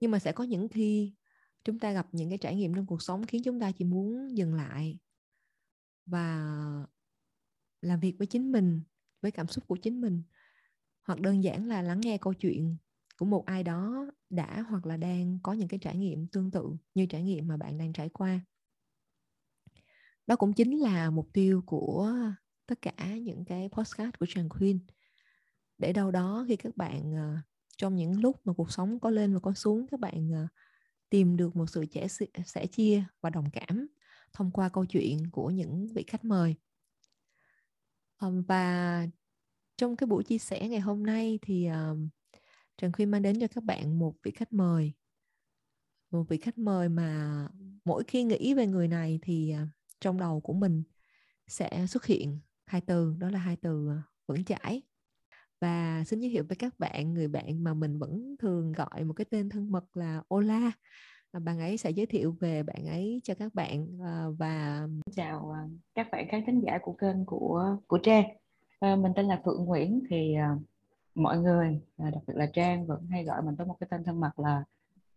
nhưng mà sẽ có những khi chúng ta gặp những cái trải nghiệm trong cuộc sống khiến chúng ta chỉ muốn dừng lại và làm việc với chính mình, với cảm xúc của chính mình. Hoặc đơn giản là lắng nghe câu chuyện của một ai đó đã hoặc là đang có những cái trải nghiệm tương tự như trải nghiệm mà bạn đang trải qua. Đó cũng chính là mục tiêu của tất cả những cái postcard của Trần Khuyên. Để đâu đó khi các bạn ờ, trong những lúc mà cuộc sống có lên và có xuống các bạn à, tìm được một sự trẻ sẻ chia và đồng cảm thông qua câu chuyện của những vị khách mời. Và trong cái buổi chia sẻ ngày hôm nay thì à, Trần Khuyên mang đến cho các bạn một vị khách mời. Một vị khách mời mà mỗi khi nghĩ về người này thì à, trong đầu của mình sẽ xuất hiện hai từ đó là hai từ à, vững chãi và xin giới thiệu với các bạn, người bạn mà mình vẫn thường gọi một cái tên thân mật là Ola. À, bạn ấy sẽ giới thiệu về bạn ấy cho các bạn à, và chào à, các bạn khán thính giả của kênh của của Trang. Mình tên là Phượng Nguyễn thì mọi người đặc biệt là Trang vẫn hay gọi mình với một cái tên thân mật là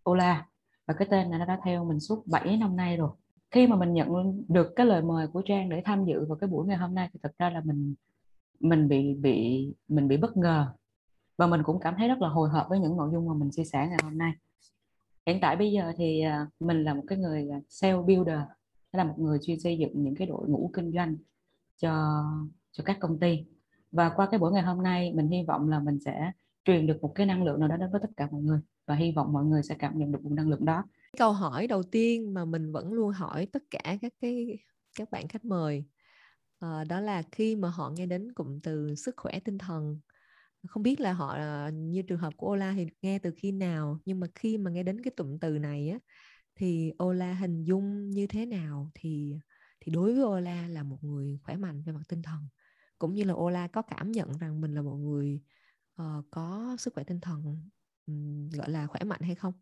Ola. Và cái tên này nó đã theo mình suốt 7 năm nay rồi. Khi mà mình nhận được cái lời mời của Trang để tham dự vào cái buổi ngày hôm nay thì thật ra là mình mình bị bị, mình bị bất ngờ. Và mình cũng cảm thấy rất là hồi hộp với những nội dung mà mình chia sẻ ngày hôm nay. Hiện tại bây giờ thì à, mình là một cái người à, sale builder, là một người chuyên xây dựng những cái đội ngũ kinh doanh cho cho các công ty. Và qua cái buổi ngày hôm nay, mình hy vọng là mình sẽ truyền được một cái năng lượng nào đó đến với tất cả mọi người. Và hy vọng mọi người sẽ cảm nhận được nguồn năng lượng đó. Câu hỏi đầu tiên mà mình vẫn luôn hỏi tất cả các cái, các bạn khách mời à, đó là khi mà họ nghe đến cụm từ sức khỏe tinh thần không biết là họ ờ, như trường hợp của Ola thì nghe từ khi nào nhưng mà khi mà nghe đến cái cụm từ này á thì Ola hình dung như thế nào thì thì đối với Ola là một người khỏe mạnh về mặt tinh thần cũng như là Ola có cảm nhận rằng mình là một người uh, có sức khỏe tinh thần um, gọi là khỏe mạnh hay không?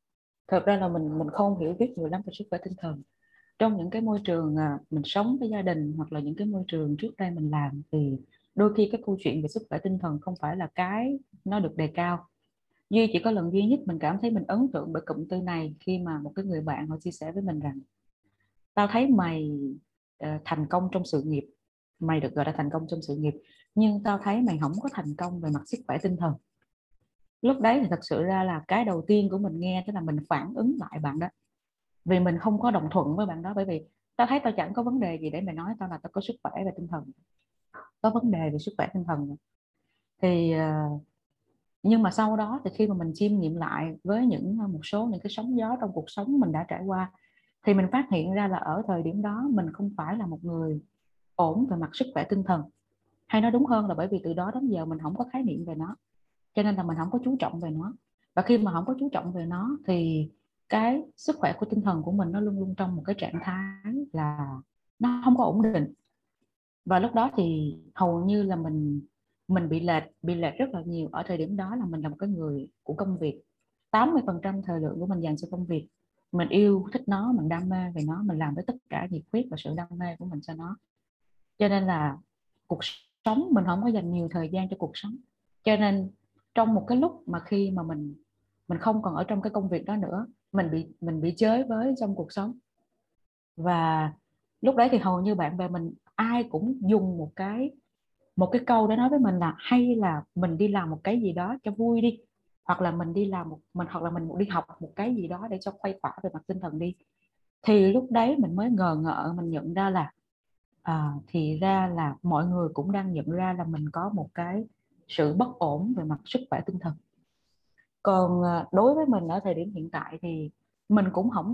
Thật ra là mình mình không hiểu biết nhiều lắm về sức khỏe tinh thần. Trong những cái môi trường à, mình sống với gia đình hoặc là những cái môi trường trước đây mình làm thì đôi khi cái câu chuyện về sức khỏe tinh thần không phải là cái nó được đề cao. Duy chỉ có lần duy nhất mình cảm thấy mình ấn tượng bởi cụm từ này khi mà một cái người bạn họ chia sẻ với mình rằng, tao thấy mày ờ, thành công trong sự nghiệp, mày được gọi là thành công trong sự nghiệp, nhưng tao thấy mày không có thành công về mặt sức khỏe tinh thần lúc đấy thì thật sự ra là cái đầu tiên của mình nghe, tức là mình phản ứng lại bạn đó vì mình không có đồng thuận với bạn đó, bởi vì tao thấy tao chẳng có vấn đề gì để mày nói, tao là tao có sức khỏe về tinh thần. Có vấn đề về sức khỏe, tinh thần. Thì à, nhưng mà sau đó thì khi mà mình chiêm nghiệm lại với những à, một số những cái sóng gió trong cuộc sống mình đã trải qua, thì mình phát hiện ra là ở thời điểm đó mình không phải là một người ổn về mặt sức khỏe, tinh thần. Hay nói đúng hơn là bởi vì từ đó đến giờ mình không có khái niệm về nó, cho nên là mình không có chú trọng về nó. Và khi mà không có chú trọng về nó thì cái sức khỏe của tinh thần của mình nó luôn luôn trong một cái trạng thái là nó không có ổn định. Và lúc đó thì hầu như là mình mình bị lệch bị lệch rất là nhiều. Ở thời điểm đó là mình là một cái người của công việc. 80% thời lượng của mình dành cho công việc. Mình yêu, thích nó, mình đam mê về nó, mình làm với tất cả nhiệt huyết và sự đam mê của mình cho nó. Cho nên là cuộc sống, mình không có dành nhiều thời gian cho cuộc sống. Cho nên trong một cái lúc mà khi mà mình mình không còn ở trong cái công việc đó nữa mình bị mình bị chới với trong cuộc sống. Và lúc đấy thì hầu như bạn bè mình ai cũng dùng một cái một cái câu để nói với mình là hay là mình đi làm một cái gì đó cho vui đi hoặc là mình đi làm một mình hoặc là mình đi học một cái gì đó để cho khuây khỏa về mặt tinh thần đi. Thì lúc đấy mình mới ngờ ngợ mình nhận ra là à, thì ra là mọi người cũng đang nhận ra là mình có một cái sự bất ổn về mặt sức khỏe tinh thần còn à, đối với mình ở thời điểm hiện tại thì mình cũng không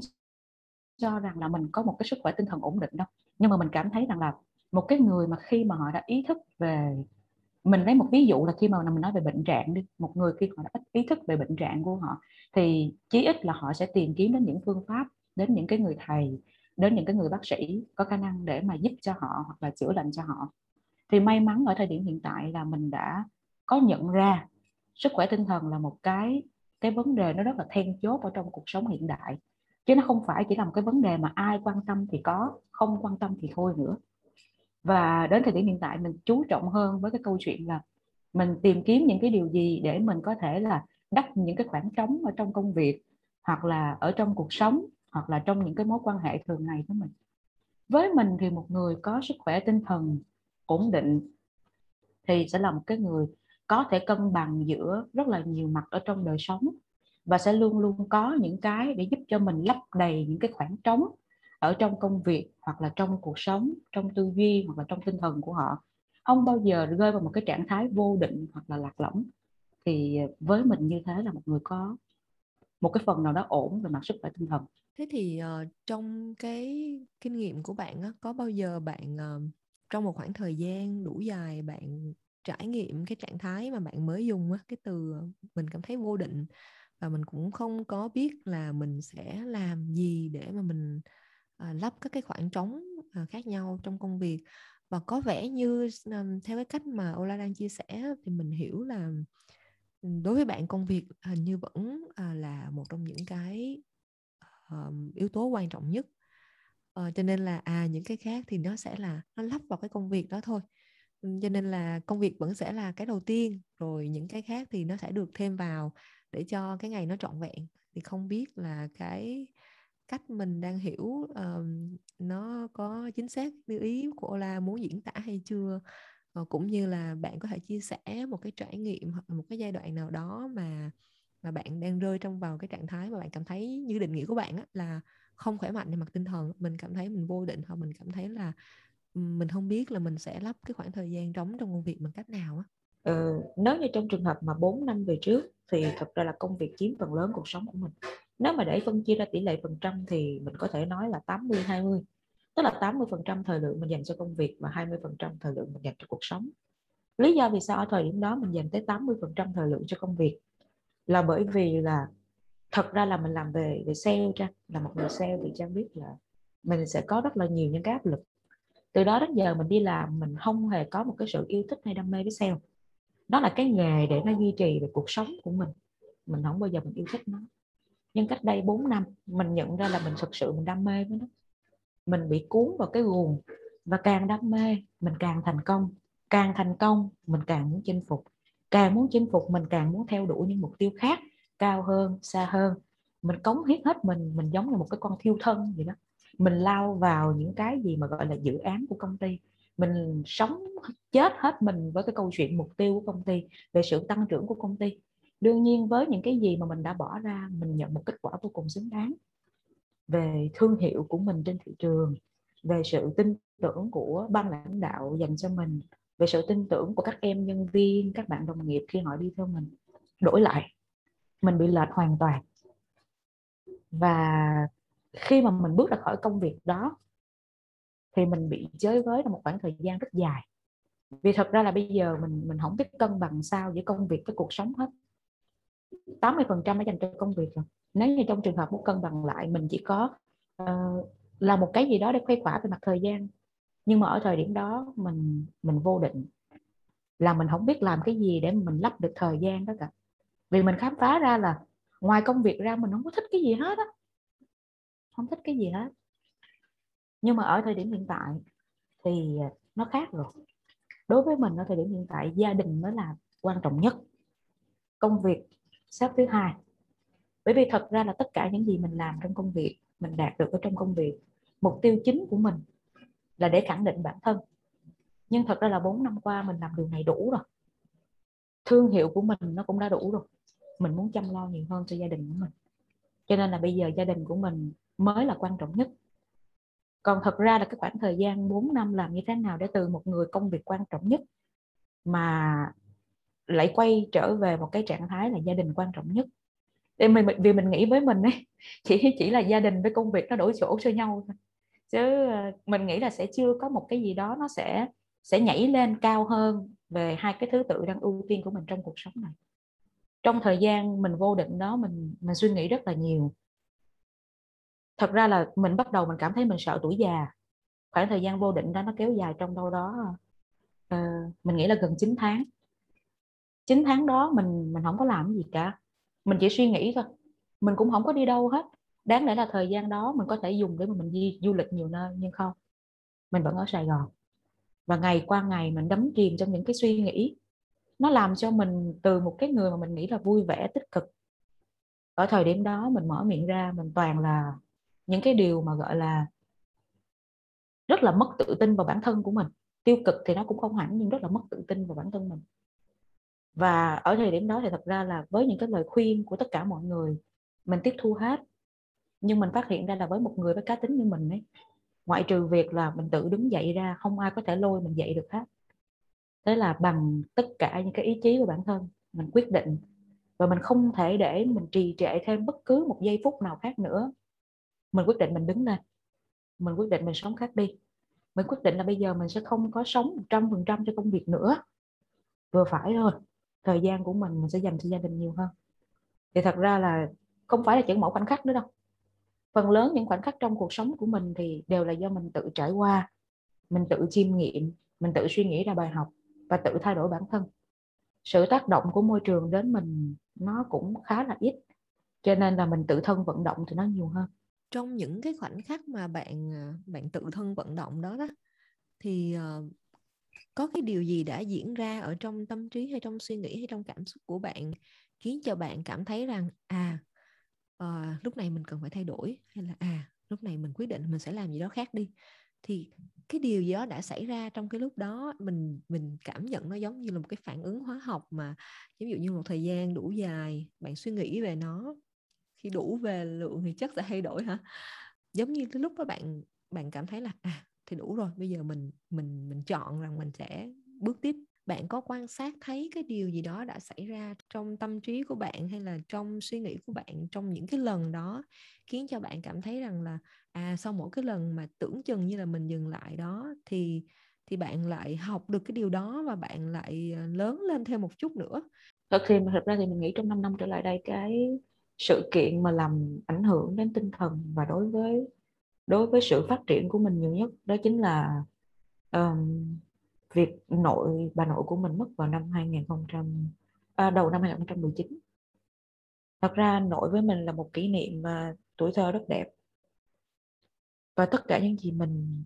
cho rằng là mình có một cái sức khỏe tinh thần ổn định đâu. Nhưng mà mình cảm thấy rằng là một cái người mà khi mà họ đã ý thức về, mình lấy một ví dụ là khi mà mình nói về bệnh trạng đi, một người khi họ đã ý thức về bệnh trạng của họ thì chí ít là họ sẽ tìm kiếm đến những phương pháp, đến những cái người thầy, đến những cái người bác sĩ có khả năng để mà giúp cho họ hoặc là chữa lành cho họ. Thì may mắn ở thời điểm hiện tại là mình đã có nhận ra sức khỏe tinh thần là một cái cái vấn đề nó rất là then chốt ở trong cuộc sống hiện đại. Chứ nó không phải chỉ là một cái vấn đề mà ai quan tâm thì có, không quan tâm thì thôi nữa. Và đến thời điểm hiện tại mình chú trọng hơn với cái câu chuyện là mình tìm kiếm những cái điều gì để mình có thể là đắp những cái khoảng trống ở trong công việc, hoặc là ở trong cuộc sống, hoặc là trong những cái mối quan hệ thường ngày của mình. Với mình thì một người có sức khỏe tinh thần ổn định thì sẽ là một cái người có thể cân bằng giữa rất là nhiều mặt ở trong đời sống và sẽ luôn luôn có những cái để giúp cho mình lấp đầy những cái khoảng trống ở trong công việc hoặc là trong cuộc sống trong tư duy hoặc là trong tinh thần của họ. Không bao giờ rơi vào một cái trạng thái vô định hoặc là lạc lõng. Thì ờ, với mình như thế là một người có một cái phần nào đó ổn về mặt sức khỏe tinh thần. Thế thì uh, trong cái kinh nghiệm của bạn á, có bao giờ bạn uh, trong một khoảng thời gian đủ dài bạn trải nghiệm cái trạng thái mà bạn mới dùng á, cái từ ờ, mình cảm thấy vô định và mình cũng không có biết là mình sẽ làm gì để mà mình ờ, à, lấp các cái khoảng trống à, khác nhau trong công việc. Và có vẻ như um, theo cái cách mà Ola đang chia sẻ thì mình hiểu là đối với bạn công việc hình như vẫn à, là một trong những cái uh, yếu tố quan trọng nhất. À, cho nên là à những cái khác thì nó sẽ là nó lắp vào cái công việc đó thôi cho nên là công việc vẫn sẽ là cái đầu tiên rồi những cái khác thì nó sẽ được thêm vào để cho cái ngày nó trọn vẹn. Thì không biết là cái cách mình đang hiểu uh, nó có chính xác như ý của Ola muốn diễn tả hay chưa? Uh, cũng như là bạn có thể chia sẻ một cái trải nghiệm hoặc là một cái giai đoạn nào đó mà mà bạn đang rơi trong vào cái trạng thái mà bạn cảm thấy như định nghĩa của bạn á, là không khỏe mạnh về mặt tinh thần. Mình cảm thấy mình vô định hoặc mình cảm thấy là mình không biết là mình sẽ lắp cái khoảng thời gian trống trong công việc bằng cách nào á. Ừ, nếu như trong trường hợp mà 4 năm về trước thì thật ra là công việc chiếm phần lớn cuộc sống của mình. Nếu mà để phân chia ra tỷ lệ phần trăm thì mình có thể nói là 80 20 tức là 80 phần trăm thời lượng mình dành cho công việc và 20 phần trăm thời lượng mình dành cho cuộc sống. Lý do vì sao ở thời điểm đó mình dành tới 80 phần trăm thời lượng cho công việc là bởi vì là thật ra là mình làm về về sale ra là một người sale thì trang biết là mình sẽ có rất là nhiều những cái áp lực từ đó đến giờ mình đi làm, mình không hề có một cái sự yêu thích hay đam mê với sale. Đó là cái nghề để nó duy trì về cuộc sống của mình. Mình không bao giờ mình yêu thích nó. Nhưng cách đây 4 năm, mình nhận ra là mình thực sự mình đam mê với nó. Mình bị cuốn vào cái guồng và càng đam mê, mình càng thành công. Càng thành công, mình càng muốn chinh phục. Càng muốn chinh phục, mình càng muốn theo đuổi những mục tiêu khác, cao hơn, xa hơn. Mình cống hiến hết mình mình giống như một cái con thiêu thân vậy đó mình lao vào những cái gì mà, gọi là, dự án của công ty. Mình sống chết hết mình với cái câu chuyện mục tiêu của công ty, về sự tăng trưởng của công ty. Đương nhiên với những cái gì mà mình đã bỏ ra, mình nhận một kết quả vô cùng xứng đáng. Về thương hiệu của mình trên thị trường, về sự tin tưởng của ban lãnh đạo dành cho mình, về sự tin tưởng của các em nhân viên, các bạn đồng nghiệp khi họ đi theo mình. Đổi lại, mình bị lệch hoàn toàn. Và khi mà mình bước ra khỏi công việc đó thì mình bị chơi với trong một khoảng thời gian rất dài. Vì thật ra là bây giờ mình mình không biết cân bằng sao giữa công việc với cuộc sống hết. 80 phần trăm dành cho công việc rồi. Nếu như trong trường hợp muốn cân bằng lại mình chỉ có uh, là một cái gì đó để khuây khỏa về mặt thời gian. Nhưng mà ở thời điểm đó mình mình vô định. Là mình không biết làm cái gì để mình lắp được thời gian đó cả. Vì mình khám phá ra là ngoài công việc ra mình không có thích cái gì hết á không thích cái gì hết. Nhưng mà ở thời điểm hiện tại thì nó khác rồi. Đối với mình ở thời điểm hiện tại, gia đình mới là quan trọng nhất. Công việc xếp thứ hai. Bởi vì thật ra là tất cả những gì mình làm trong công việc, mình đạt được ở trong công việc, mục tiêu chính của mình là để khẳng định bản thân. Nhưng thật ra là 4 năm qua mình làm điều này đủ rồi. Thương hiệu của mình nó cũng đã đủ rồi. Mình muốn chăm lo nhiều hơn cho gia đình của mình. Cho nên là bây giờ gia đình của mình mới là quan trọng nhất. Còn thật ra là cái khoảng thời gian 4 năm làm như thế nào để từ một người công việc quan trọng nhất mà lại quay trở về một cái trạng thái là gia đình quan trọng nhất. Để mình vì mình nghĩ với mình ấy, chỉ chỉ là gia đình với công việc nó đổi chỗ cho nhau thôi. Chứ ờ, mình nghĩ là sẽ chưa có một cái gì đó nó sẽ sẽ nhảy lên cao hơn về hai cái thứ tự đang ưu tiên của mình trong cuộc sống này. Trong thời gian mình vô định đó, mình mình suy nghĩ rất là nhiều thật ra là mình bắt đầu mình cảm thấy mình sợ tuổi già. Khoảng thời gian vô định đó nó kéo dài trong đâu đó uh, mình nghĩ là gần 9 tháng. 9 tháng đó mình mình không có làm gì cả. Mình chỉ suy nghĩ thôi. Mình cũng không có đi đâu hết. Đáng lẽ là thời gian đó mình có thể dùng để mà mình đi du lịch nhiều nơi nhưng không. Mình vẫn ở Sài Gòn. Và ngày qua ngày mình đắm chìm trong những cái suy nghĩ. Nó làm cho mình từ một cái người mà mình nghĩ là vui vẻ tích cực. Ở thời điểm đó mình mở miệng ra mình toàn là những cái điều mà, gọi là, rất là mất tự tin vào bản thân của mình. Tiêu cực thì nó cũng không hẳn, nhưng rất là mất tự tin vào bản thân mình. Và ở thời điểm đó thì thật ra là với những cái lời khuyên của tất cả mọi người, mình tiếp thu hết. Nhưng mình phát hiện ra là với một người với cá tính như mình ấy, ngoại trừ việc là mình tự đứng dậy ra, không ai có thể lôi mình dậy được hết. Thế là bằng tất cả những cái ý chí của bản thân, mình quyết định. Và mình không thể để mình trì trệ thêm bất cứ một giây phút nào khác nữa mình quyết định mình đứng lên. Mình quyết định mình sống khác đi. Mình quyết định là bây giờ mình sẽ không có sống 100% cho công việc nữa. Vừa phải thôi. Thời gian của mình mình sẽ dành cho gia đình nhiều hơn. Thì thật ra là không phải là chỉ mỗi khoảnh khắc nữa đâu. Phần lớn những khoảnh khắc trong cuộc sống của mình thì đều là do mình tự trải qua. Mình tự chiêm nghiệm, mình tự suy nghĩ ra bài học và tự thay đổi bản thân. Sự tác động của môi trường đến mình nó cũng khá là ít. Cho nên là mình tự thân vận động thì nó nhiều hơn trong những cái khoảnh khắc mà bạn à, bạn tự thân vận động đó đó thì uh, có cái điều gì đã diễn ra ở trong tâm trí hay trong suy nghĩ hay trong cảm xúc của bạn khiến cho bạn cảm thấy rằng à uh, lúc này mình cần phải thay đổi hay là à lúc này mình quyết định mình sẽ làm gì đó khác đi? Thì cái điều gì đó đã xảy ra trong cái lúc đó mình mình cảm nhận nó giống như là một cái phản ứng hóa học mà ví dụ như một thời gian đủ dài bạn suy nghĩ về nó khi đủ về lượng thì chất sẽ thay đổi hả? Giống như cái lúc đó bạn bạn cảm thấy là à thì đủ rồi, bây giờ mình mình mình chọn rằng mình sẽ bước tiếp. Bạn có quan sát thấy cái điều gì đó đã xảy ra trong tâm trí của bạn hay là trong suy nghĩ của bạn trong những cái lần đó khiến cho bạn cảm thấy rằng là à sau mỗi cái lần mà tưởng chừng như là mình dừng lại đó thì thì bạn lại học được cái điều đó và bạn lại ờ, lớn lên thêm một chút nữa? Thật thì thật ra thì mình nghĩ trong 5 năm trở lại đây cái sự kiện mà làm ảnh hưởng đến tinh thần và đối với đối với sự phát triển của mình nhiều nhất đó chính là um, việc nội bà nội của mình mất vào năm 2000 à, đầu năm 2019 thật ra nội với mình là một kỷ niệm mà tuổi thơ rất đẹp. Và tất cả những gì mình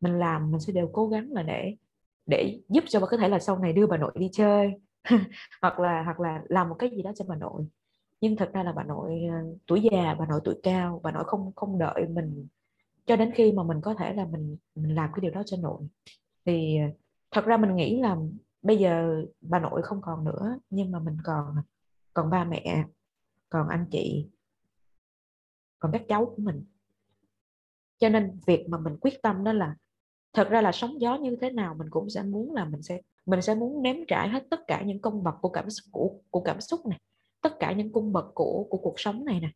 mình làm mình sẽ đều cố gắng là để để giúp cho bà có thể là sau này đưa bà nội đi chơi hoặc là hoặc là làm một cái gì đó cho bà nội nhưng thật ra là bà nội ờ, tuổi già bà nội tuổi cao bà nội không không đợi mình cho đến khi mà mình có thể là mình mình làm cái điều đó cho nội. Thì ờ, thật ra mình nghĩ là bây giờ bà nội không còn nữa nhưng mà mình còn còn ba mẹ còn anh chị còn các cháu của mình. Cho nên việc mà mình quyết tâm đó là thật ra là sóng gió như thế nào mình cũng sẽ muốn là mình sẽ mình sẽ muốn nếm trải hết tất cả những công bậc của cảm xúc của, của cảm xúc này tất cả những cung bậc của của cuộc sống này nè.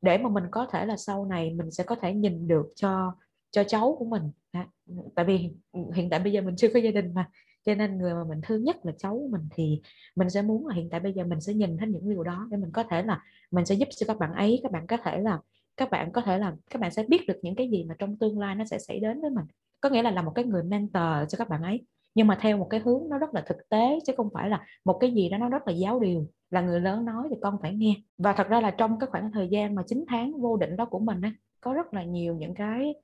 Để mà mình có thể là sau này mình sẽ có thể nhìn được cho cho cháu của mình. À, tại vì hiện tại bây giờ mình chưa có gia đình mà cho nên người mà mình thương nhất là cháu của mình thì mình sẽ muốn là hiện tại bây giờ mình sẽ nhìn thấy những điều đó để mình có thể là mình sẽ giúp cho các bạn ấy các bạn có thể là các bạn có thể là các bạn sẽ biết được những cái gì mà trong tương lai nó sẽ xảy đến với mình. Có nghĩa là là một cái người mentor cho các bạn ấy nhưng mà theo một cái hướng nó rất là thực tế, chứ không phải là một cái gì đó nó rất là giáo điều. Là người lớn nói thì con phải nghe. Và thật ra là trong cái khoảng thời gian mà 9 tháng vô định đó của mình á, có rất là nhiều những cái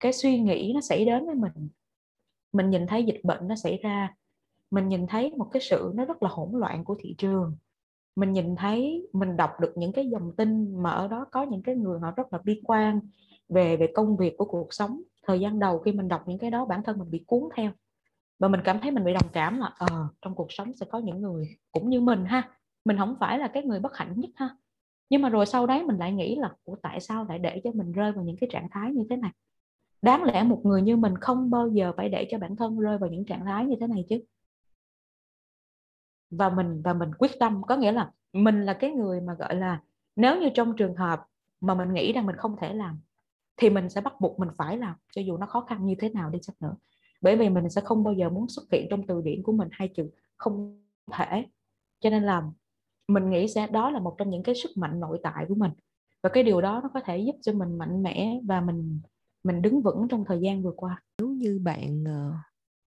cái suy nghĩ nó xảy đến với mình. Mình nhìn thấy dịch bệnh nó xảy ra. Mình nhìn thấy một cái sự nó rất là hỗn loạn của thị trường. Mình nhìn thấy, mình đọc được những cái dòng tin mà ở đó có những cái người họ rất là bi quan về về công việc của cuộc sống. Thời gian đầu khi mình đọc những cái đó, bản thân mình bị cuốn theo và mình cảm thấy mình bị đồng cảm là ờ trong cuộc sống sẽ có những người cũng như mình ha. Mình không phải là cái người bất hạnh nhất ha. Nhưng mà rồi sau đấy mình lại nghĩ là của tại sao lại để cho mình rơi vào những cái trạng thái như thế này? Đáng lẽ một người như mình không bao giờ phải để cho bản thân rơi vào những trạng thái như thế này chứ. Và mình và mình quyết tâm. Có nghĩa là mình là cái người mà, gọi là, nếu như trong trường hợp mà mình nghĩ rằng mình không thể làm, thì mình sẽ bắt buộc mình phải làm, cho dù nó khó khăn như thế nào đi chăng nữa bởi vì mình sẽ không bao giờ muốn xuất hiện trong từ điển của mình hai chữ không thể. Cho nên là mình nghĩ sẽ, đó là một trong những cái sức mạnh nội tại của mình. Và cái điều đó nó có thể giúp cho mình mạnh mẽ và mình mình đứng vững trong thời gian vừa qua. Nếu như bạn ờ,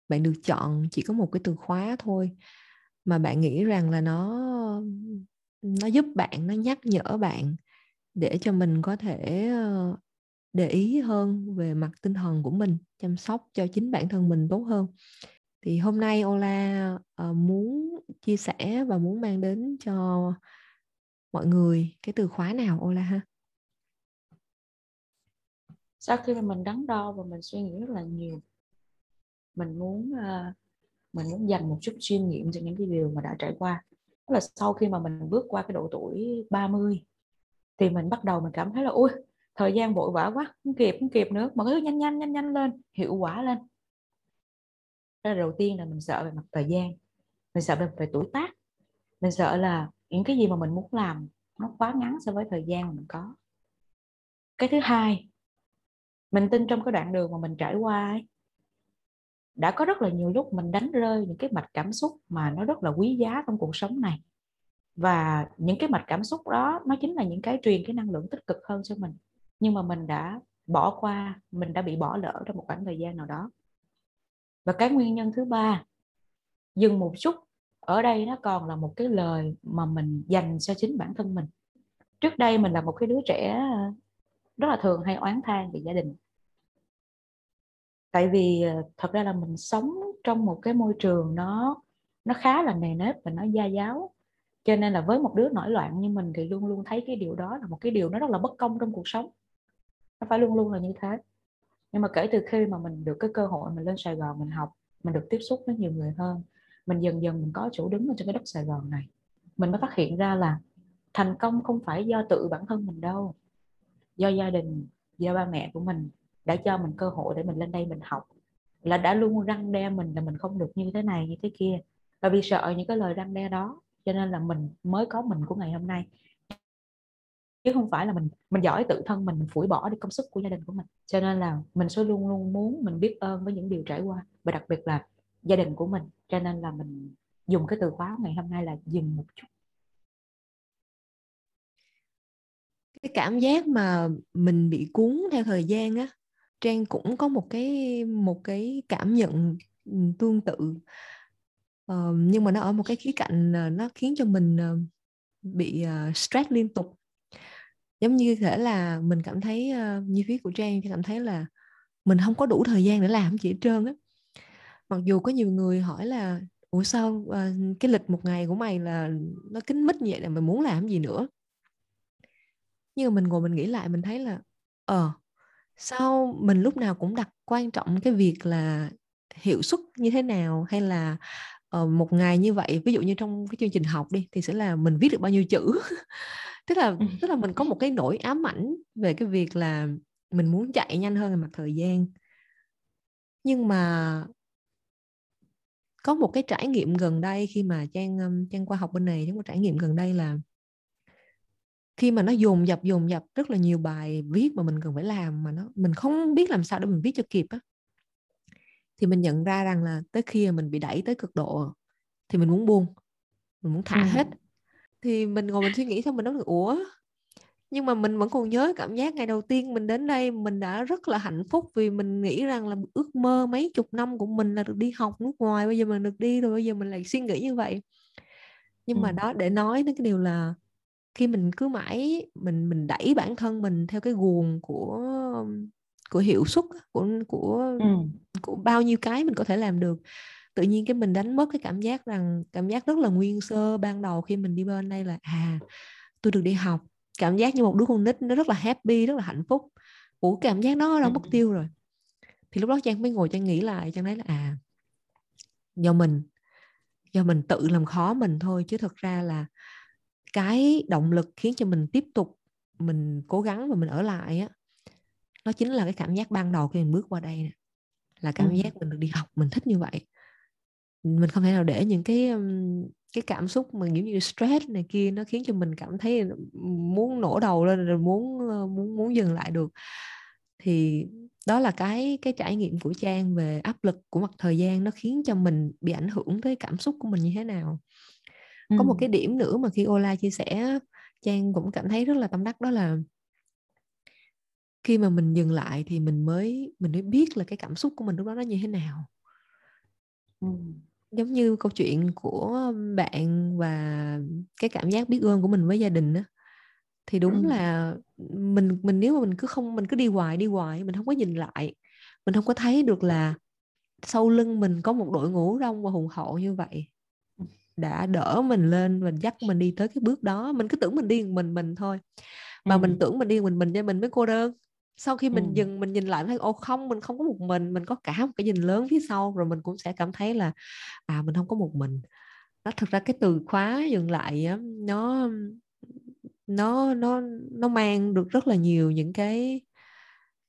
bạn được chọn chỉ có một cái từ khóa thôi, mà bạn nghĩ rằng là nó nó giúp bạn, nó nhắc nhở bạn để cho mình có thể ờ, để ý hơn về mặt tinh thần của mình chăm sóc cho chính bản thân mình tốt hơn. Thì hôm nay Ola uh, muốn chia sẻ và muốn mang đến cho mọi người cái từ khóa nào Ola ha? Sau khi mà mình đắn đo và mình suy nghĩ rất là nhiều mình muốn uh, mình muốn dành một chút chuyên nghiệm cho những cái điều mà đã trải qua. Tức là sau khi mà mình bước qua cái độ tuổi 30 thì mình bắt đầu mình cảm thấy là ui thời gian vội vã quá không kịp không kịp nữa. Mọi thứ nhanh nhanh nhanh nhanh lên hiệu quả lên. Cái đầu tiên là mình sợ về mặt thời gian. Mình sợ về, về tuổi tác. Mình sợ là những cái gì mà mình muốn làm nó quá ngắn so với thời gian mà mình có. Cái thứ hai mình tin trong cái đoạn đường mà mình trải qua ấy, đã có rất là nhiều lúc mình đánh rơi những cái mạch cảm xúc mà nó rất là quý giá trong cuộc sống này. Và những cái mạch cảm xúc đó nó chính là những cái truyền cái năng lượng tích cực hơn cho mình nhưng mà mình đã bỏ qua, mình đã bị bỏ lỡ trong một khoảng thời gian nào đó. Và cái nguyên nhân thứ ba, dừng một chút, ở đây nó còn là một cái lời mà mình dành cho chính bản thân mình. Trước đây mình là một cái đứa trẻ ờ, rất là thường hay oán than về gia đình. Tại vì ờ, thật ra là mình sống trong một cái môi trường nó nó khá là nề nếp và nó gia giáo. Cho nên là với một đứa nổi loạn như mình thì luôn luôn thấy cái điều đó là một cái điều nó rất là bất công trong cuộc sống nó phải luôn luôn là như thế. Nhưng mà kể từ khi mà mình được cái cơ hội mình lên Sài Gòn mình học, mình được tiếp xúc với nhiều người hơn, mình dần dần mình có chỗ đứng ở trên cái đất Sài Gòn này, mình mới phát hiện ra là thành công không phải do tự bản thân mình đâu, do gia đình, do ba mẹ của mình đã cho mình cơ hội để mình lên đây mình học, là đã luôn răng đe mình là mình không được như thế này, như thế kia. Và vì sợ những cái lời răng đe đó, cho nên là mình, mới có mình của ngày hôm nay chứ không phải là mình mình giỏi tự thân mình mình phủi bỏ đi công sức của gia đình của mình. Cho nên là mình sẽ luôn luôn muốn mình biết ơn với những điều trải qua. Và đặc biệt là gia đình của mình. Cho nên là mình dùng cái từ khóa ngày hôm nay là dừng một chút. Cái cảm giác mà mình bị cuốn theo thời gian á trang cũng có một cái một cái cảm nhận ừ, tương tự. Uh, nhưng mà nó ở một cái khía cạnh uh, nó khiến cho mình uh, bị uh, stress liên tục giống như thể là mình cảm thấy uh, như phía của trang thì cảm thấy là mình không có đủ thời gian để làm gì hết trơn á. Mặc dù có nhiều người hỏi là ủa sao uh, cái lịch một ngày của mày là nó kín mít như vậy là mày muốn làm gì nữa? Nhưng mà mình ngồi mình nghĩ lại mình thấy là ờ uh, sao mình lúc nào cũng đặt quan trọng cái việc là hiệu suất như thế nào? Hay là uh, một ngày như vậy ví dụ như trong cái chương trình học đi thì sẽ là mình viết được bao nhiêu chữ? tức là tức là mình có một cái nỗi ám ảnh về cái việc là mình muốn chạy nhanh hơn về mặt thời gian. Nhưng mà có một cái trải nghiệm gần đây khi mà trang trang qua học bên này có một trải nghiệm gần đây là khi mà nó dồn dập dồn dập rất là nhiều bài viết mà mình cần phải làm mà nó mình không biết làm sao để mình viết cho kịp á thì mình nhận ra rằng là tới khi mình bị đẩy tới cực độ thì mình muốn buông mình muốn thả ừ. hết thì mình ngồi mình suy nghĩ xong mình nói là ủa nhưng mà mình vẫn còn nhớ cảm giác ngày đầu tiên mình đến đây mình đã rất là hạnh phúc vì mình nghĩ rằng là ước mơ mấy chục năm của mình là được đi học nước ngoài bây giờ mình được đi rồi bây giờ mình lại suy nghĩ như vậy nhưng ừ. mà đó để nói đến cái điều là khi mình cứ mãi mình mình đẩy bản thân mình theo cái guồng của của hiệu suất của của ừ. của bao nhiêu cái mình có thể làm được tự nhiên cái mình đánh mất cái cảm giác rằng cảm giác rất là nguyên sơ ban đầu khi mình đi bên đây là à tôi được đi học. Cảm giác như một đứa con nít nó rất là happy rất là hạnh phúc. Ủa cảm giác đó đâu mất tiêu rồi. Thì lúc đó trang mới ngồi trang nghĩ lại trang thấy là à do mình do mình tự làm khó mình thôi chứ thực ra là cái động lực khiến cho mình tiếp tục mình cố gắng và mình ở lại á nó chính là cái cảm giác ban đầu khi mình bước qua đây nè. Là cảm ừ. giác mình được đi học mình thích như vậy mình không thể nào để những cái cái cảm xúc mà giống như stress này kia nó khiến cho mình cảm thấy muốn nổ đầu lên rồi muốn muốn muốn dừng lại được thì đó là cái cái trải nghiệm của trang về áp lực của mặt thời gian nó khiến cho mình bị ảnh hưởng tới cảm xúc của mình như thế nào ừ. có một cái điểm nữa mà khi Ola chia sẻ Trang cũng cảm thấy rất là tâm đắc đó là khi mà mình dừng lại thì mình mới mình mới biết là cái cảm xúc của mình lúc đó nó như thế nào ừ. Giống như câu chuyện của bạn và cái cảm giác biết ơn của mình với gia đình á thì đúng ừ. là mình mình nếu mà mình cứ không mình cứ đi hoài đi hoài mình không có nhìn lại mình không có thấy được là sau lưng mình có một đội ngũ rong và hùng hậu như vậy đã đỡ mình lên mình dắt mình đi tới cái bước đó mình cứ tưởng mình đi mình mình thôi mà ừ. mình tưởng mình đi mình mình cho mình mới cô đơn sau khi mình ừ. dừng mình nhìn lại thấy ô không mình không có một mình mình có cả một cái nhìn lớn phía sau. Rồi mình cũng sẽ cảm thấy là à mình không có một mình. Nó thực ra cái từ khóa dừng lại á nó nó nó nó mang được rất là nhiều những cái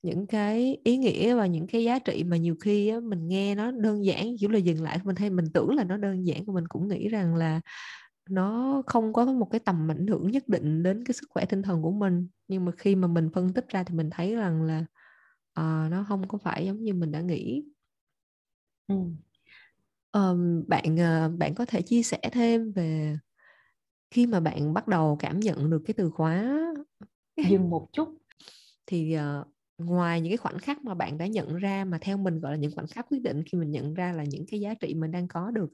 những cái ý nghĩa và những cái giá trị mà nhiều khi á, mình nghe nó đơn giản kiểu là dừng lại mình hay mình tưởng là nó đơn giản của mình cũng nghĩ rằng là nó không có một cái tầm ảnh hưởng nhất định đến cái sức khỏe tinh thần của mình nhưng mà khi mà mình phân tích ra thì mình thấy rằng là uh, nó không có phải giống như mình đã nghĩ. Ừ. um, bạn uh, bạn có thể chia sẻ thêm về khi mà bạn bắt đầu cảm nhận được cái từ khóa? Dừng một chút. Thì uh, ngoài những cái khoảnh khắc mà bạn đã nhận ra mà theo mình gọi là những khoảnh khắc quyết định khi mình nhận ra là những cái giá trị mình đang có được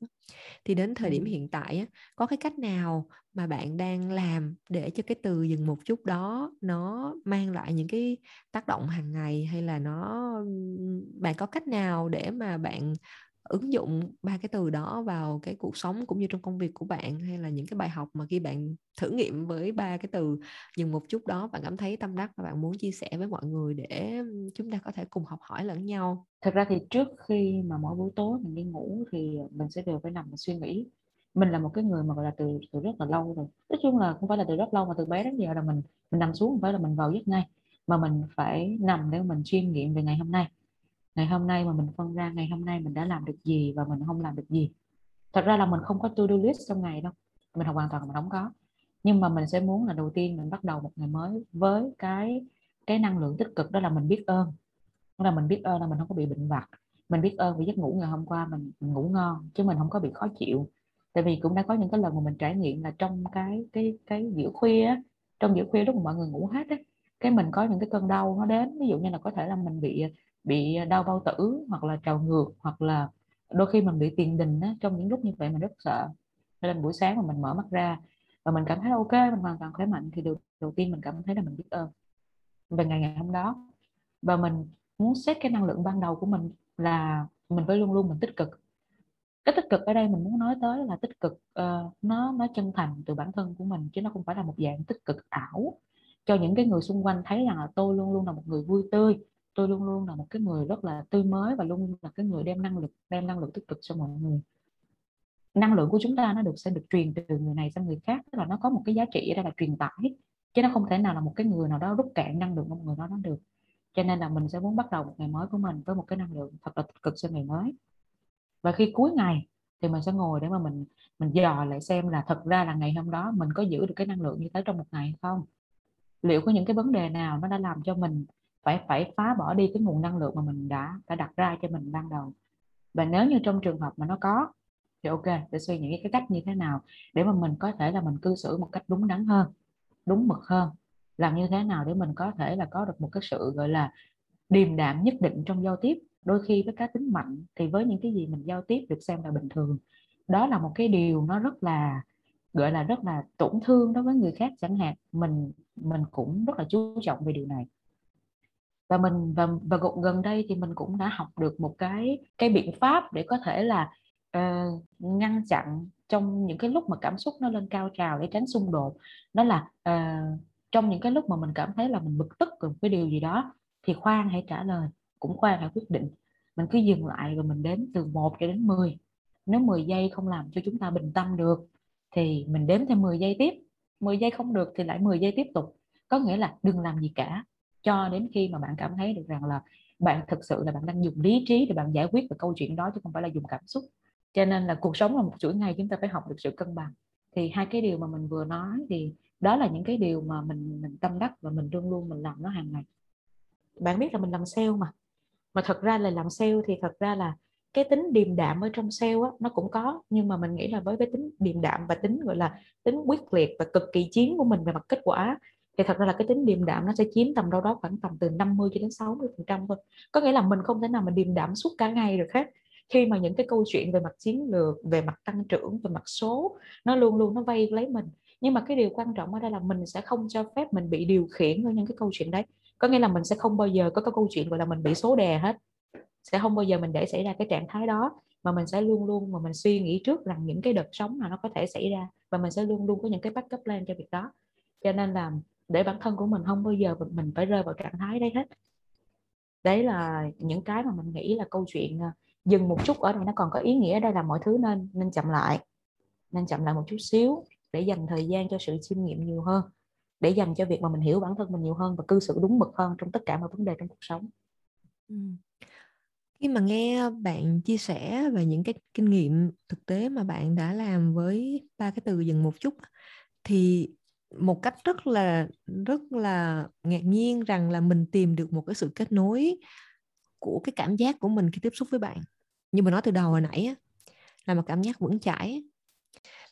thì đến thời điểm hiện tại có cái cách nào mà bạn đang làm để cho cái từ dừng một chút đó nó mang lại những cái tác động hàng ngày hay là nó bạn có cách nào để mà bạn ứng dụng ba cái từ đó vào cái cuộc sống cũng như trong công việc của bạn? Hay là những cái bài học mà khi bạn thử nghiệm với ba cái từ dừng một chút đó, bạn cảm thấy tâm đắc và bạn muốn chia sẻ với mọi người để chúng ta có thể cùng học hỏi lẫn nhau? Thật ra thì trước khi mà mỗi buổi tối mình đi ngủ thì mình sẽ đều phải nằm và suy nghĩ. Mình là một cái người mà, gọi là, từ từ rất là lâu rồi. Nói chung là không phải là từ rất lâu mà từ bé đến giờ là mình mình nằm xuống không phải là mình vào giấc ngay, mà mình phải nằm để mình suy nghiệm về ngày hôm nay ngày hôm nay mà mình phân ra ngày hôm nay mình đã làm được gì và mình không làm được gì? Thật ra là mình không có to do list trong ngày đâu. Mình hoàn toàn mình không có. Nhưng mà mình sẽ muốn là đầu tiên mình bắt đầu một ngày mới với cái cái năng lượng tích cực đó là mình biết ơn. Đó là mình biết ơn là mình không có bị bệnh vặt. Mình biết ơn vì giấc ngủ ngày hôm qua mình, mình ngủ ngon chứ mình không có bị khó chịu. Tại vì cũng đã có những cái lần mà mình trải nghiệm là trong cái cái cái giữa khuya á, trong giữa khuya lúc mà mọi người ngủ hết á cái mình có những cái cơn đau nó đến. Ví dụ như là có thể là mình bị bị đau bao tử hoặc là trào ngược hoặc là đôi khi mình bị tiền đình á, trong những lúc như vậy mình rất sợ. Nên buổi sáng mà mình mở mắt ra và mình cảm thấy ok mình hoàn toàn khỏe mạnh thì đầu, đầu tiên mình cảm thấy là mình biết ơn về ngày ngày hôm đó. Và mình muốn xét cái năng lượng ban đầu của mình là mình phải luôn luôn mình tích cực. Cái tích cực ở đây mình muốn nói tới là tích cực uh, nó nó chân thành từ bản thân của mình chứ nó không phải là một dạng tích cực ảo. Cho những cái người xung quanh thấy rằng là tôi luôn luôn là một người vui tươi tôi luôn luôn là một cái người rất là tươi mới và luôn là cái người đem năng lực, đem năng lượng tích cực cho mọi người. Năng lượng của chúng ta nó được, sẽ được truyền từ người này sang người khác, tức là nó có một cái giá trị ở đây là truyền tải, chứ nó không thể nào là một cái người nào đó rút cạn năng lượng của một người đó nó được. Cho nên là mình sẽ muốn bắt đầu một ngày mới của mình với một cái năng lượng thật là tích cực cho ngày mới. Và khi cuối ngày thì mình sẽ ngồi để mà mình mình dò lại xem là thật ra là ngày hôm đó mình có giữ được cái năng lượng như thế trong một ngày hay không. Liệu có những cái vấn đề nào nó đã làm cho mình phải phải phá bỏ đi cái nguồn năng lượng mà mình đã đã đặt ra cho mình ban đầu. Và nếu như trong trường hợp mà nó có, thì ok, để suy nghĩ cái cách như thế nào để mà mình có thể là mình cư xử một cách đúng đắn hơn, đúng mực hơn. Làm như thế nào để mình có thể là có được một cái sự, gọi là, điềm đạm nhất định trong giao tiếp. Đôi khi với cá tính mạnh thì với những cái gì mình giao tiếp được xem là bình thường. Đó là một cái điều nó rất là, gọi là, rất là tổn thương đối với người khác chẳng hạn. Mình mình cũng rất là chú trọng về điều này và mình và và gần đây thì mình cũng đã học được một cái cái biện pháp để có thể là uh, ngăn chặn trong những cái lúc mà cảm xúc nó lên cao trào để tránh xung đột. Đó là uh, trong những cái lúc mà mình cảm thấy là mình bực tức về cái điều gì đó thì khoan hãy trả lời cũng khoan hãy quyết định. Mình cứ dừng lại rồi mình đếm từ 1 cho đến 10 nếu 10 giây không làm cho chúng ta bình tâm được thì mình đếm thêm 10 giây tiếp. 10 giây không được thì lại 10 giây tiếp tục. Có nghĩa là đừng làm gì cả cho đến khi mà bạn cảm thấy được rằng là bạn thực sự là bạn đang dùng lý trí để bạn giải quyết về câu chuyện đó chứ không phải là dùng cảm xúc. Cho nên là cuộc sống là một chuỗi ngày chúng ta phải học được sự cân bằng. Thì hai cái điều mà mình vừa nói thì đó là những cái điều mà mình mình tâm đắc và mình luôn luôn mình làm nó hàng ngày. Bạn biết là mình làm sale mà. Mà thật ra là làm sale thì thật ra là cái tính điềm đạm ở trong sale á, nó cũng có. Nhưng mà mình nghĩ là với cái tính điềm đạm và tính gọi là tính quyết liệt và cực kỳ chiến của mình về mặt kết quả thì thật ra là cái tính điềm đạm nó sẽ chiếm tầm đâu đó khoảng tầm từ 50 cho đến 60 phần trăm thôi. Có nghĩa là mình không thể nào mà điềm đạm suốt cả ngày được hết. Khi mà những cái câu chuyện về mặt chiến lược, về mặt tăng trưởng, về mặt số, nó luôn luôn nó vây lấy mình. Nhưng mà cái điều quan trọng ở đây là mình sẽ không cho phép mình bị điều khiển bởi những cái câu chuyện đấy. Có nghĩa là mình sẽ không bao giờ có cái câu chuyện gọi là mình bị số đè hết. Sẽ không bao giờ mình để xảy ra cái trạng thái đó. Mà mình sẽ luôn luôn, mà mình suy nghĩ trước rằng những cái đợt sống nào nó có thể xảy ra. Và mình sẽ luôn luôn có những cái backup plan cho việc đó. Cho nên là để bản thân của mình không bao giờ mình phải rơi vào trạng thái đấy hết đấy là những cái mà mình nghĩ là câu chuyện à, dừng một chút ở đây, nó còn có ý nghĩa đây là mọi thứ nên nên chậm lại, nên chậm lại một chút xíu để dành thời gian cho sự chiêm nghiệm nhiều hơn, để dành cho việc mà mình hiểu bản thân mình nhiều hơn và cư xử đúng mực hơn trong tất cả mọi vấn đề trong cuộc sống ừ. khi mà nghe bạn chia sẻ về những cái kinh nghiệm thực tế mà bạn đã làm với ba cái từ dừng một chút thì một cách rất là rất là ngạc nhiên rằng là mình tìm được một cái sự kết nối của cái cảm giác của mình khi tiếp xúc với bạn. Như mà nói từ đầu hồi nãy á, là một cảm giác vững chãi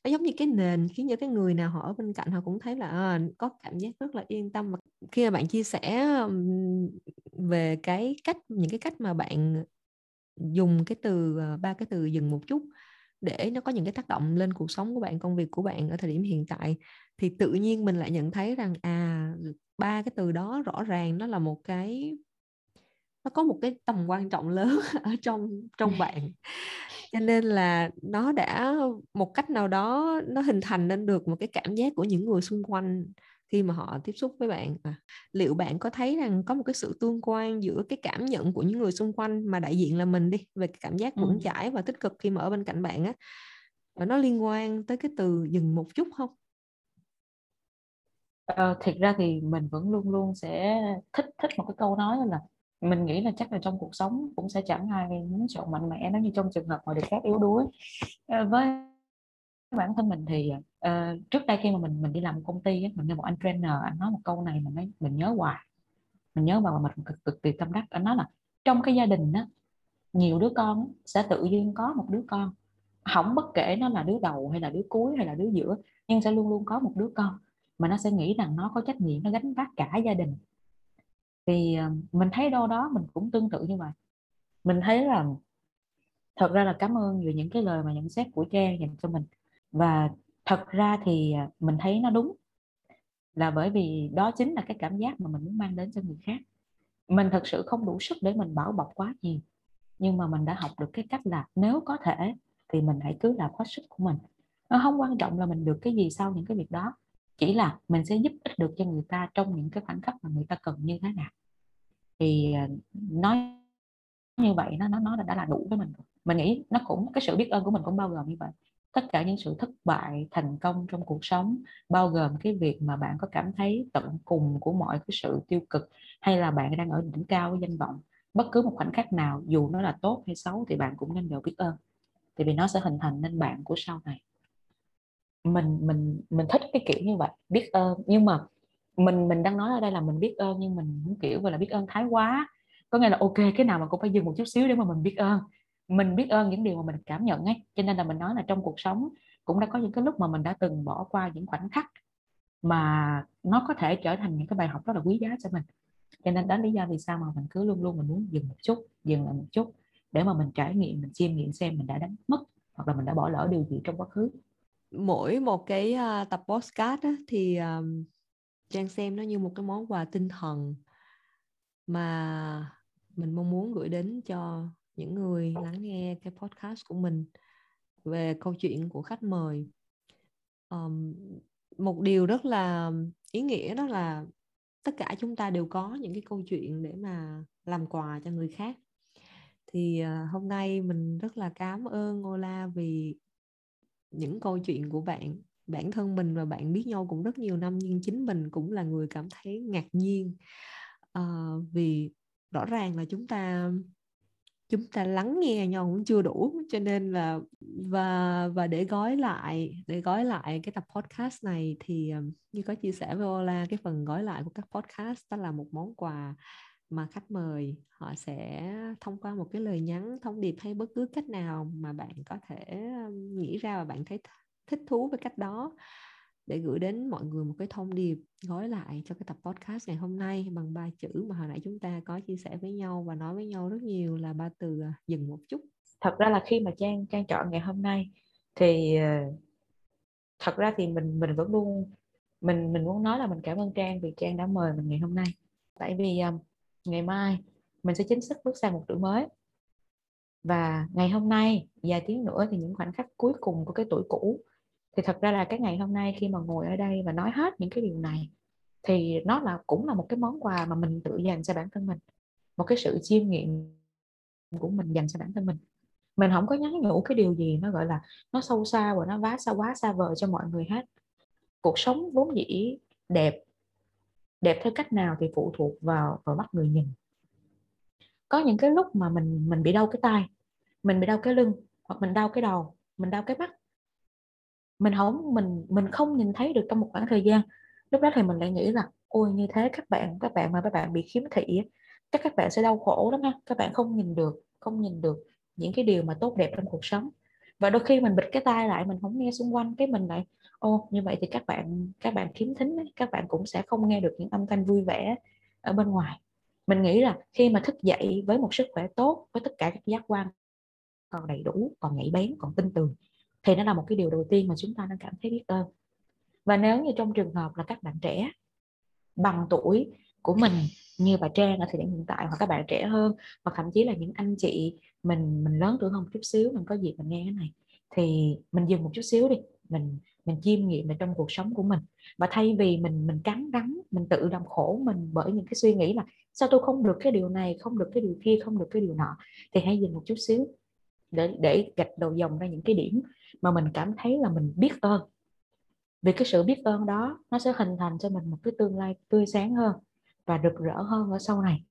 nó giống như cái nền khiến cho cái người nào họ ở bên cạnh họ cũng thấy là à, có cảm giác rất là yên tâm. Và khi mà bạn chia sẻ về cái cách những cái cách mà bạn dùng cái từ ờ, ba cái từ dừng một chút để nó có những cái tác động lên cuộc sống của bạn công việc của bạn ở thời điểm hiện tại. Thì tự nhiên mình lại nhận thấy rằng à ba cái từ đó rõ ràng nó là một cái nó có một cái tầm quan trọng lớn ở trong trong bạn. Cho nên là nó đã một cách nào đó nó hình thành nên được một cái cảm giác của những người xung quanh khi mà họ tiếp xúc với bạn? À, liệu bạn có thấy rằng có một cái sự tương quan giữa cái cảm nhận của những người xung quanh mà đại diện là mình đi về cái cảm giác vững chãi và tích cực khi mà ở bên cạnh bạn á và nó liên quan tới cái từ dừng một chút không? Ờ, thiệt ra thì mình vẫn luôn luôn sẽ thích thích một cái câu nói là mình nghĩ là chắc là trong cuộc sống cũng sẽ chẳng ai muốn chọn mạnh mẽ nếu như trong trường hợp mà được khác yếu đuối. Ờ, với bản thân mình thì uh, trước đây khi mà mình mình đi làm công ty mình nghe một anh trainer anh nói một câu này mình nói mình nhớ hoài. Mình nhớ mà mình cực cực kỳ tâm đắc. Anh nói là trong cái gia đình á nhiều đứa con sẽ tự nhiên có một đứa con. Không bất kể nó là đứa đầu hay là đứa cuối hay là đứa giữa nhưng sẽ luôn luôn có một đứa con. Mà nó sẽ nghĩ rằng nó có trách nhiệm nó gánh vác cả gia đình. Thì ờ, mình thấy đâu đó mình cũng tương tự như vậy. Mình thấy là thật ra là cảm ơn về những cái lời mà nhận xét của Trang dành cho mình. Và thật ra thì à, mình thấy nó đúng. Là bởi vì đó chính là cái cảm giác mà mình muốn mang đến cho người khác. Mình thật sự không đủ sức để mình bảo bọc quá nhiều, nhưng mà mình đã học được cái cách là nếu có thể thì mình hãy cứ làm hết sức của mình. Nó không quan trọng là mình được cái gì sau những cái việc đó, chỉ là mình sẽ giúp ích được cho người ta trong những cái khoảnh khắc mà người ta cần như thế nào. Thì à, nói như vậy nó nó nó đã là đủ với mình rồi. Mình nghĩ nó cũng, cái sự biết ơn của mình cũng bao gồm như vậy tất cả những sự thất bại, thành công trong cuộc sống, bao gồm cái việc mà bạn có cảm thấy tận cùng của mọi cái sự tiêu cực, hay là bạn đang ở đỉnh cao của danh vọng, bất cứ một khoảnh khắc nào, dù nó là tốt hay xấu thì bạn cũng nên đều biết ơn. Tại vì nó sẽ hình thành nên bạn của sau này. Mình mình mình thích cái kiểu như vậy, biết ơn. Nhưng mà mình mình đang nói ở đây là mình biết ơn, nhưng mình muốn kiểu gọi là biết ơn thái quá. Có nghĩa là ok, cái nào mà cũng phải dừng một chút xíu để mà mình biết ơn mình biết ơn những điều mà mình cảm nhận ấy cho nên là mình nói là trong cuộc sống cũng đã có những cái lúc mà mình đã từng bỏ qua những khoảnh khắc mà nó có thể trở thành những cái bài học rất là quý giá cho mình. Cho nên đó lý do vì sao mà mình cứ luôn luôn mình muốn dừng một chút dừng lại một chút để mà mình trải nghiệm mình chiêm nghiệm xem mình đã đánh mất hoặc là mình đã bỏ lỡ điều gì trong quá khứ. Mỗi một cái uh, tập postcard á, thì um, trang xem nó như một cái món quà tinh thần mà mình mong muốn gửi đến cho những người lắng nghe cái podcast của mình về câu chuyện của khách mời. Um, một điều rất là ý nghĩa đó là tất cả chúng ta đều có những cái câu chuyện để mà làm quà cho người khác. Thì uh, hôm nay mình rất là cảm ơn Ola vì những câu chuyện của bạn. Bản thân mình và bạn biết nhau cũng rất nhiều năm nhưng chính mình cũng là người cảm thấy ngạc nhiên. Uh, vì rõ ràng là chúng ta chúng ta lắng nghe nhau cũng chưa đủ, cho nên là, và và để gói lại, để gói lại cái tập podcast này thì ờ, như có chia sẻ với Ola, cái phần gói lại của các podcast đó là một món quà mà khách mời họ sẽ thông qua một cái lời nhắn, thông điệp hay bất cứ cách nào mà bạn có thể ờ, nghĩ ra và bạn thấy thích thú với cách đó để gửi đến mọi người một cái thông điệp gói lại cho cái tập podcast ngày hôm nay bằng ba chữ mà hồi nãy chúng ta có chia sẻ với nhau và nói với nhau rất nhiều là ba từ à, dừng một chút. Thật ra là khi mà trang trang chọn ngày hôm nay thì ờ, thật ra thì mình mình vẫn luôn mình mình muốn nói là mình cảm ơn trang vì trang đã mời mình ngày hôm nay. Tại vì um, ngày mai mình sẽ chính thức bước sang một tuổi mới. Và ngày hôm nay vài tiếng nữa thì những khoảnh khắc cuối cùng của cái tuổi cũ thì thật ra là cái ngày hôm nay khi mà ngồi ở đây và nói hết những cái điều này, thì nó là, cũng là một cái món quà mà mình tự dành cho bản thân mình, một cái sự chiêm nghiệm của mình dành cho bản thân mình. Mình không có nhắn nhủ cái điều gì nó, gọi là, nó sâu xa và nó quá xa quá xa vời cho mọi người hết. Cuộc sống vốn dĩ đẹp đẹp theo cách nào thì phụ thuộc vào vào mắt người nhìn. Có những cái lúc mà mình mình bị đau cái tay mình bị đau cái lưng, hoặc mình đau cái đầu, mình đau cái mắt mình không mình mình không nhìn thấy được trong một khoảng thời gian. Lúc đó thì mình lại nghĩ là ôi như thế các bạn các bạn mà các bạn bị khiếm thị chắc các bạn sẽ đau khổ lắm ha. Các bạn không nhìn được không nhìn được những cái điều mà tốt đẹp trong cuộc sống. Và đôi khi mình bịt cái tai lại mình không nghe xung quanh cái mình lại ô như vậy thì các bạn các bạn khiếm thính ấy, các bạn cũng sẽ không nghe được những âm thanh vui vẻ ở bên ngoài. Mình nghĩ là khi mà thức dậy với một sức khỏe tốt với tất cả các giác quan còn đầy đủ còn nhạy bén còn tinh tường thì nó là một cái điều đầu tiên mà chúng ta nên cảm thấy biết ơn. Và nếu như trong trường hợp là các bạn trẻ bằng tuổi của mình như bà Trang ở thời điểm hiện tại, hoặc các bạn trẻ hơn, hoặc thậm chí là những anh chị mình mình lớn tuổi hơn một chút xíu, mình có dịp mình nghe cái này, thì mình dừng một chút xíu đi. Mình mình chiêm nghiệm ở trong cuộc sống của mình. Và thay vì mình mình cắn đắng mình tự làm khổ mình bởi những cái suy nghĩ là sao tôi không được cái điều này, không được cái điều kia, không được cái điều nọ, thì hãy dừng một chút xíu để để gạch đầu dòng ra những cái điểm mà mình cảm thấy là mình biết ơn. Vì cái sự biết ơn đó, nó sẽ hình thành cho mình một cái tương lai tươi sáng hơn và rực rỡ hơn ở sau này.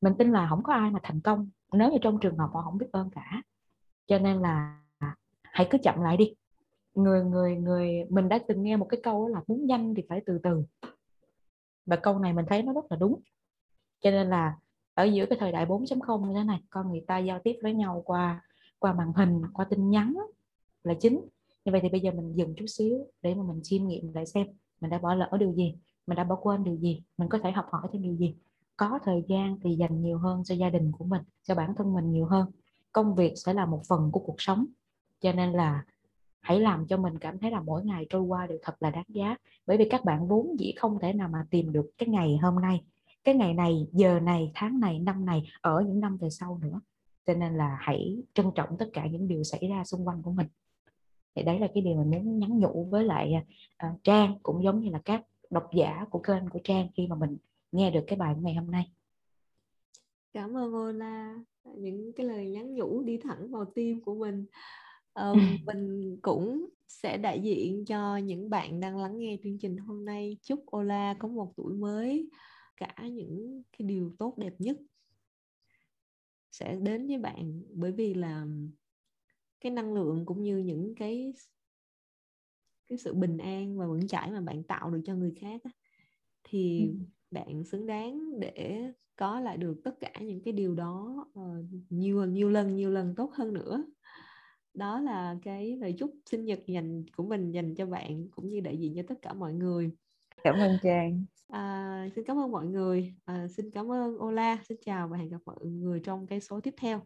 Mình tin là không có ai mà thành công nếu như trong trường hợp họ không biết ơn cả. Cho nên là hãy cứ chậm lại đi. Người người người, mình đã từng nghe một cái câu là muốn nhanh thì phải từ từ. Và câu này mình thấy nó rất là đúng. Cho nên là ở giữa cái thời đại 4.0 như thế này, con người ta giao tiếp với nhau qua qua màn hình, qua tin nhắn là chính. Như vậy thì bây giờ mình dừng chút xíu để mà mình chiêm nghiệm lại xem mình đã bỏ lỡ điều gì, mình đã bỏ quên điều gì, mình có thể học hỏi thêm điều gì. Có thời gian thì dành nhiều hơn cho gia đình của mình, cho bản thân mình nhiều hơn. Công việc sẽ là một phần của cuộc sống, cho nên là hãy làm cho mình cảm thấy là mỗi ngày trôi qua đều thật là đáng giá. Bởi vì các bạn vốn dĩ không thể nào mà tìm được cái ngày hôm nay. Cái ngày này, giờ này, tháng này, năm này, ở những năm về sau nữa cho nên là hãy trân trọng tất cả những điều xảy ra xung quanh của mình. Thì đấy là cái điều mình muốn nhắn nhủ với lại uh, trang cũng giống như là các độc giả của kênh của trang khi mà mình nghe được cái bài ngày hôm nay. Cảm ơn Ola những cái lời nhắn nhủ đi thẳng vào tim của mình. Um, mình cũng sẽ đại diện cho những bạn đang lắng nghe chương trình hôm nay. Chúc Ola có một tuổi mới cả những cái điều tốt đẹp nhất sẽ đến với bạn bởi vì là cái năng lượng cũng như những cái cái sự bình an và vững chãi mà bạn tạo được cho người khác thì ừ. bạn xứng đáng để có lại được tất cả những cái điều đó uh, nhiều nhiều lần nhiều lần tốt hơn nữa. Đó là cái lời chúc sinh nhật dành của mình dành cho bạn cũng như đại diện cho tất cả mọi người cảm ơn trang. À, xin cảm ơn mọi người. À, xin cảm ơn Ola. Xin chào và hẹn gặp mọi người trong cái số tiếp theo.